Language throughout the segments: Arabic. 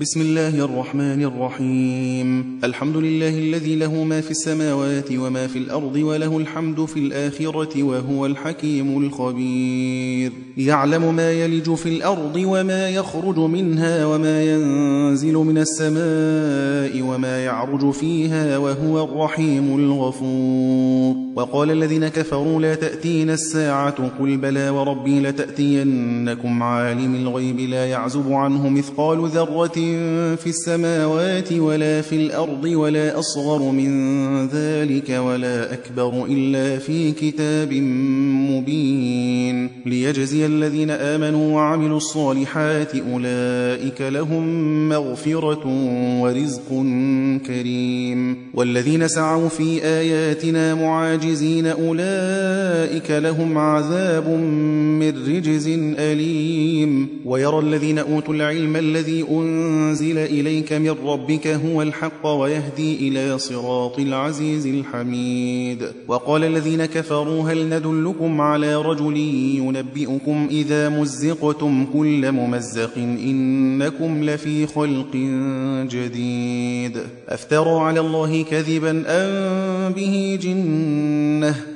بسم الله الرحمن الرحيم. الحمد لله الذي له ما في السماوات وما في الأرض وله الحمد في الآخرة وهو الحكيم الخبير. يعلم ما يلج في الأرض وما يخرج منها وما ينزل من السماء وما يعرج فيها وهو الرحيم الغفور. وقال الذين كفروا لا تأتين الساعة قل بلى وربي لتأتينكم عالم الغيب لا يعزب عنه مثقال ذرة في السماوات ولا في الأرض ولا أصغر من ذلك ولا أكبر إلا في كتاب مبين ليجزي الذين آمنوا وعملوا الصالحات أولئك لهم مغفرة ورزق كريم والذين سعوا في آياتنا معاجزين أولئك لهم عذاب من رجز أليم ويرى الذين أوتوا العلم الذي أنزل إليك من ربك هو الحق ويهدي إلى صراط العزيز الحميد. وقال الذين كفروا هل ندلكم على رجل ينبئكم إذا مزقتم كل ممزق إنكم لفي خلق جديد. أفتروا على الله كذبا أم به جنة؟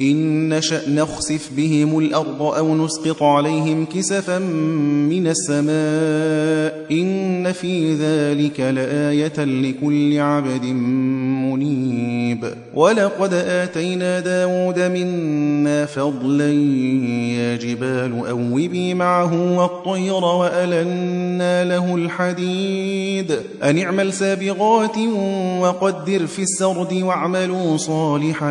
إن نشأ نخسف بهم الأرض أو نسقط عليهم كسفا من السماء إن في ذلك لآية لكل عبد منيب. ولقد آتينا داود منا فضلا يا جبال أوبي معه والطير وألنا له الحديد. أن اعمل سابغات وقدر في السرد واعملوا صالحا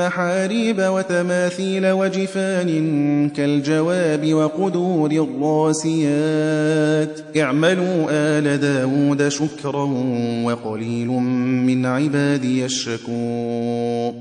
محاريب وتماثيل وجفان كالجواب وقدور الراسيات. اعملوا آل داود شكرا وقليل من عبادي الشكور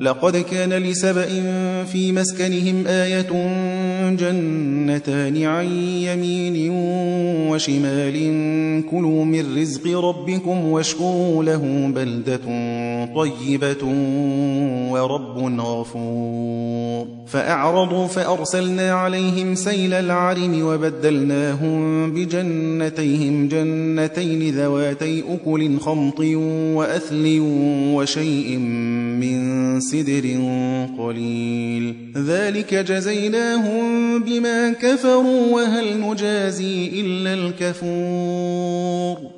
لقد كان لسبأ في مسكنهم آية جنتان عن يمين وشمال. كلوا من رزق ربكم واشكروا له بلدة طيبة ورب غفور. فأعرضوا فأرسلنا عليهم سيل العرم وبدلناهم بجنتيهم جنتين ذواتي أكل خمط وأثل وشيء من سدر قليل. ذلك جزيناهم بما كفروا وهل نجازي إلا الكفور.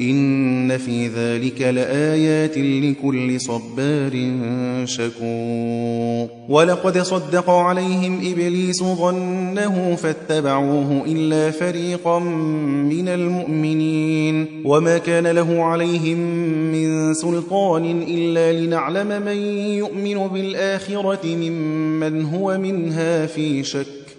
إن في ذلك لآيات لكل صبار شكور. ولقد صدق عليهم إبليس ظنه فاتبعوه إلا فريقا من المؤمنين. وما كان له عليهم من سلطان إلا لنعلم من يؤمن بالآخرة ممن هو منها في شك.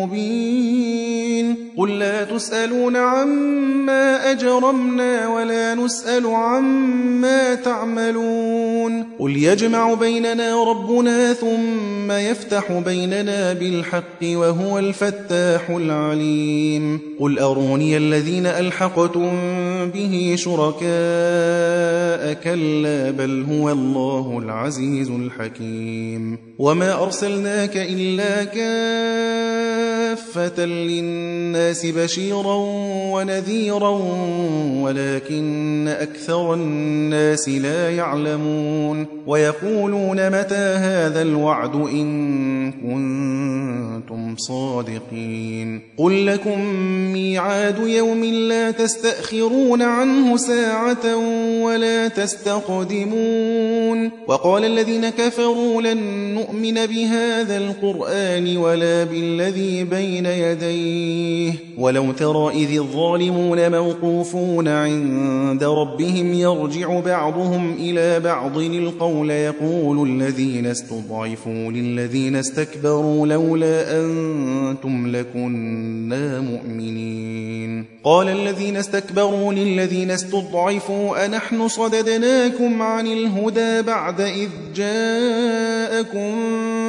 مبين قل لا تسألون عما أجرمنا ولا نسأل عما تعملون. قل يجمع بيننا ربنا ثم يفتح بيننا بالحق وهو الفتاح العليم. قل أروني الذين ألحقتم به شركاء كلا بل هو الله العزيز الحكيم. وما أرسلناك إلا كافة للناس بشيرا ونذيرا ولكن أكثر الناس لا يعلمون ويقولون متى هذا الوعد إن كنتم صادقين قل لكم ميعاد يوم لا تستأخرون عنه ساعة ولا تستقدمون وقال الذين كفروا لن نؤمن بهذا القرآن ولا بالذي بين يديه ولو ترى إذ الظالمون موقوفون عند ربهم يرجع بعضهم إلى بعض القول يقول الذين استضعفوا للذين استكبروا لولا أنتم لكنا مؤمنين قال الذين استكبروا للذين استضعفوا أنحن صددناكم عن الهدى بعد إذ جاءكم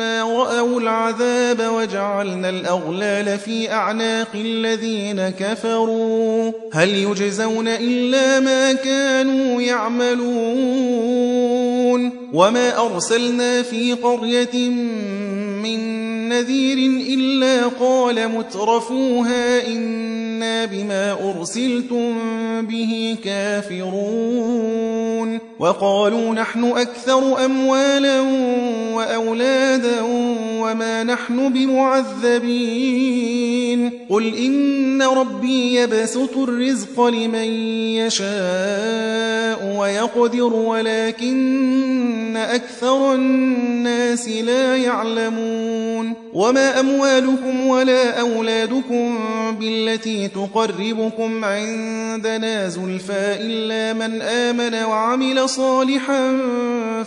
رأوا العذاب وجعلنا الأغلال في أعناق الذين كفروا. هل يجزون إلا ما كانوا يعملون؟ وما أرسلنا في قرية من نذير إلا قال مترفوها إنا بما أرسلتم به كافرون. وقالوا نحن أكثر أموالا وأولادا. نحن بمعذبين. قل إن ربي يبسط الرزق لمن يشاء ويقدر ولكن أكثر الناس لا يعلمون. وما أموالكم ولا أولادكم بالتي تقربكم عندنا زلفى إلا من آمن وعمل صالحا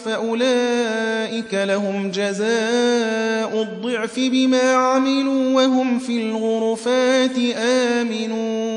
فأولئك لهم جزاء الضعف بما عملوا وهم في الغرفات آمنون.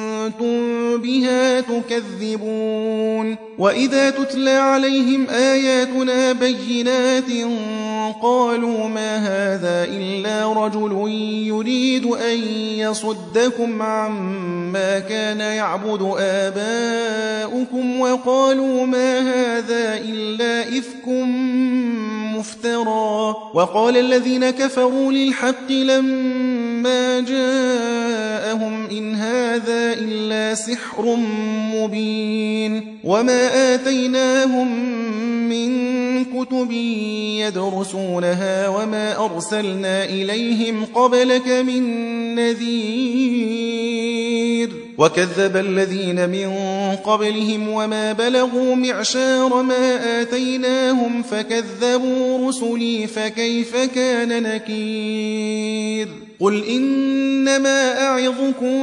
بها تكذبون وإذا تتلى عليهم آياتنا بينات قالوا ما هذا إلا رجل يريد أن يصدكم عما كان يعبد آباؤكم وقالوا ما هذا إلا إفك مفترى وقال الذين كفروا للحق لما هذا سحر مبين وما آتيناهم من كتب يدرسونها وما أرسلنا إليهم قبلك من نذير وكذب الذين من قبلهم وما بلغوا معشار ما آتيناهم فكذبوا رسلي فكيف كان نكير؟ قل إنما أعظكم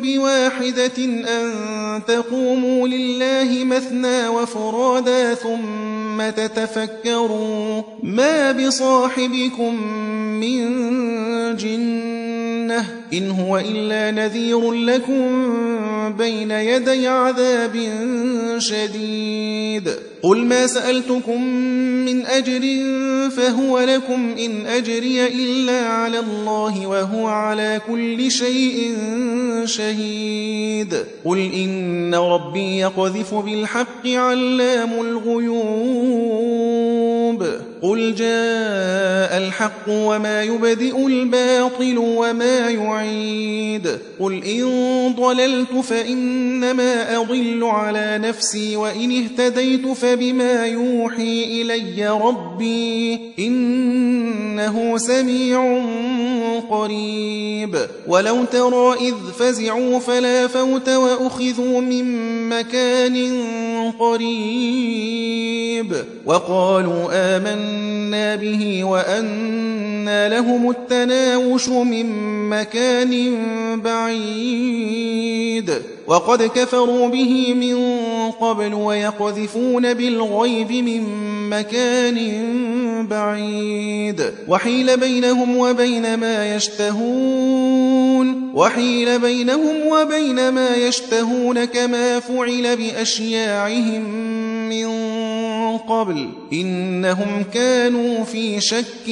بواحدة أن تقوموا لله مثنى وفرادا ثم تتفكروا ما بصاحبكم من جنة إن هو إلا نذير لكم بين يدي عذاب شديد. قل ما سألتكم من أجر فهو لكم إن أجري إلا على الله وهو على كل شيء شهيد. قل إن ربي يقذف بالحق علام الغيوب. قل جاء الحق وما يبدئ الباطل وما يعيد قل إن ضللت فإنما أضل على نفسي وإن اهتديت فبما يوحي إلي ربي إنه سميع قريب ولو ترى إذ فزعوا فلا فوت وأخذوا من مكان قريب وقالوا آمنا به وأنا لهم التناوش من مكان بعيد. وقد كفروا به من قبل ويقذفون بالغيب من مكان بعيد. وحيل بينهم وبين ما يشتهون. وحيل بينهم وبين ما يشتهون كما فعل بأشياعهم من قبل إنهم كانوا في شك